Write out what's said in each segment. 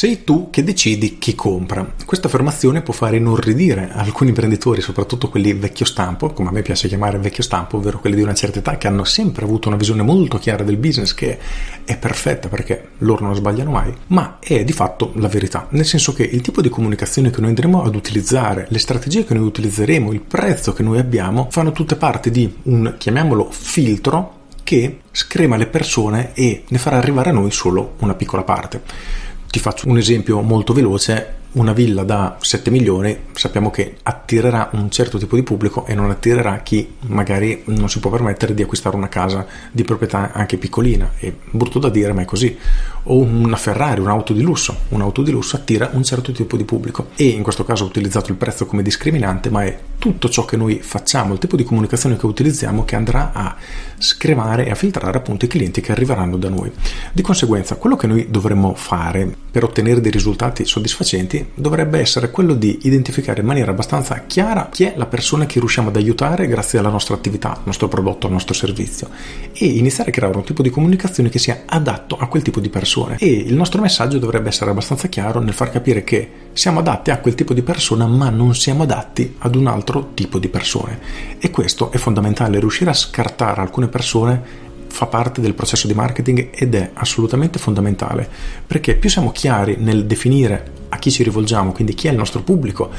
Sei tu che decidi chi compra. Questa affermazione può fare inorridire alcuni imprenditori, soprattutto quelli vecchio stampo, come a me piace chiamare vecchio stampo, ovvero quelli di una certa età che hanno sempre avuto una visione molto chiara del business che è perfetta perché loro non sbagliano mai, ma è di fatto la verità, nel senso che il tipo di comunicazione che noi andremo ad utilizzare, le strategie che noi utilizzeremo, il prezzo che noi abbiamo, fanno tutte parte di un, chiamiamolo, filtro che screma le persone e ne farà arrivare a noi solo una piccola parte. Ti faccio un esempio molto veloce una villa da 7 milioni sappiamo che attirerà un certo tipo di pubblico e non attirerà chi magari non si può permettere di acquistare una casa di proprietà anche piccolina. È brutto da dire ma è così. O una Ferrari, un'auto di lusso. Un'auto di lusso attira un certo tipo di pubblico. E in questo caso ho utilizzato il prezzo come discriminante ma è tutto ciò che noi facciamo, il tipo di comunicazione che utilizziamo che andrà a scremare e a filtrare appunto i clienti che arriveranno da noi. Di conseguenza quello che noi dovremmo fare per ottenere dei risultati soddisfacenti dovrebbe essere quello di identificare in maniera abbastanza chiara chi è la persona che riusciamo ad aiutare grazie alla nostra attività, al nostro prodotto, al nostro servizio e iniziare a creare un tipo di comunicazione che sia adatto a quel tipo di persone. E il nostro messaggio dovrebbe essere abbastanza chiaro nel far capire che siamo adatti a quel tipo di persona ma non siamo adatti ad un altro tipo di persone. E questo è fondamentale, riuscire a scartare alcune persone fa parte del processo di marketing ed è assolutamente fondamentale perché più siamo chiari nel definire a chi ci rivolgiamo, quindi chi è il nostro pubblico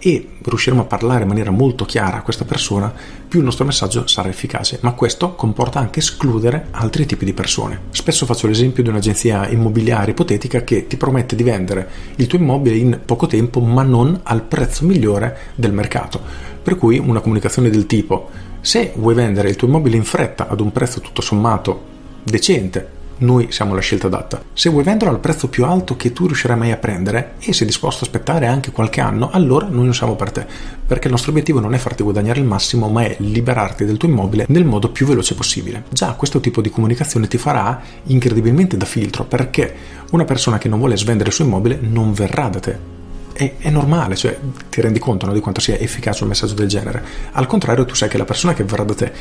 e riusciremo a parlare in maniera molto chiara a questa persona, più il nostro messaggio sarà efficace. Ma questo comporta anche escludere altri tipi di persone. Spesso faccio l'esempio di un'agenzia immobiliare ipotetica che ti promette di vendere il tuo immobile in poco tempo, ma non al prezzo migliore del mercato. Per cui una comunicazione del tipo: se vuoi vendere il tuo immobile in fretta ad un prezzo tutto sommato decente, noi siamo la scelta adatta. Se vuoi venderlo al prezzo più alto che tu riuscirai mai a prendere e sei disposto a aspettare anche qualche anno, allora noi non siamo per te, perché il nostro obiettivo non è farti guadagnare il massimo, ma è liberarti del tuo immobile nel modo più veloce possibile. Già questo tipo di comunicazione ti farà incredibilmente da filtro, perché una persona che non vuole svendere il suo immobile non verrà da te è, è normale, cioè ti rendi conto no, di quanto sia efficace un messaggio del genere. Al contrario, tu sai che la persona che verrà da te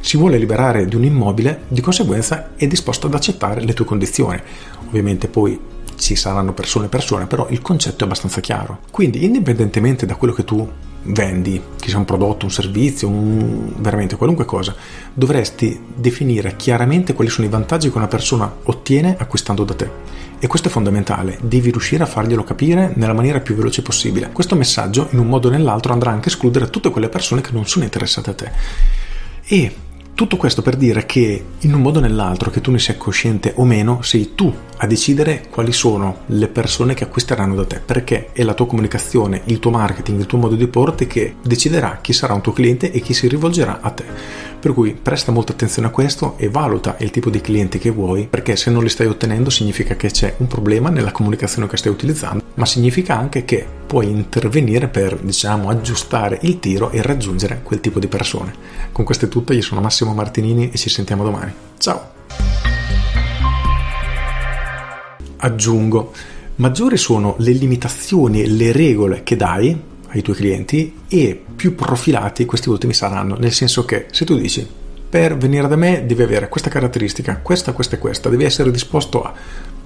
si vuole liberare di un immobile, di conseguenza è disposta ad accettare le tue condizioni. Ovviamente poi ci saranno persone e persone, però il concetto è abbastanza chiaro. Quindi, indipendentemente da quello che tu vendi, che sia un prodotto, un servizio, un, veramente qualunque cosa, dovresti definire chiaramente quali sono i vantaggi che una persona ottiene acquistando da te. E questo è fondamentale, devi riuscire a farglielo capire nella maniera più veloce possibile. Questo messaggio, in un modo o nell'altro, andrà anche a escludere tutte quelle persone che non sono interessate a te. E tutto questo per dire che in un modo o nell'altro, che tu ne sia cosciente o meno, sei tu a decidere quali sono le persone che acquisteranno da te, perché è la tua comunicazione, il tuo marketing, il tuo modo di porti che deciderà chi sarà un tuo cliente e chi si rivolgerà a te. Per cui presta molta attenzione a questo e valuta il tipo di clienti che vuoi, perché se non li stai ottenendo significa che c'è un problema nella comunicazione che stai utilizzando, ma significa anche che puoi intervenire per, diciamo, aggiustare il tiro e raggiungere quel tipo di persone. Con questo è tutto, io sono Massimo Martinini e ci sentiamo domani. Ciao! Aggiungo, maggiori sono le limitazioni e le regole che dai ai tuoi clienti e più profilati questi ultimi saranno, nel senso che se tu dici per venire da me devi avere questa caratteristica, questa, questa e questa, devi essere disposto a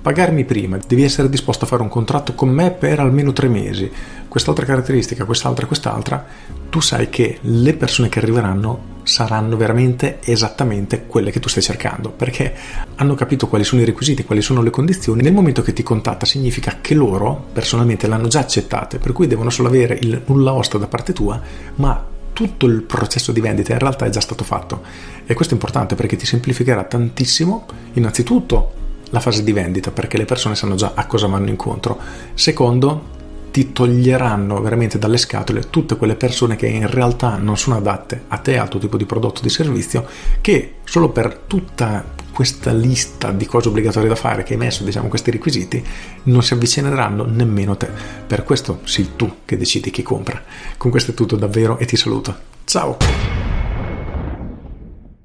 pagarmi prima, devi essere disposto a fare un contratto con me per almeno tre mesi, quest'altra caratteristica, quest'altra, quest'altra, tu sai che le persone che arriveranno saranno veramente esattamente quelle che tu stai cercando, perché hanno capito quali sono i requisiti, quali sono le condizioni, nel momento che ti contatta significa che loro personalmente l'hanno già accettate, per cui devono solo avere il nulla osta da parte tua, ma tutto il processo di vendita in realtà è già stato fatto e questo è importante perché ti semplificherà tantissimo innanzitutto la fase di vendita perché le persone sanno già a cosa vanno incontro. Secondo, ti toglieranno veramente dalle scatole tutte quelle persone che in realtà non sono adatte a te, al tuo tipo di prodotto o di servizio, che solo per tutta questa lista di cose obbligatorie da fare che hai messo, diciamo, questi requisiti, non si avvicineranno nemmeno te. Per questo sei tu che decidi chi compra. Con questo è tutto davvero e ti saluto. Ciao!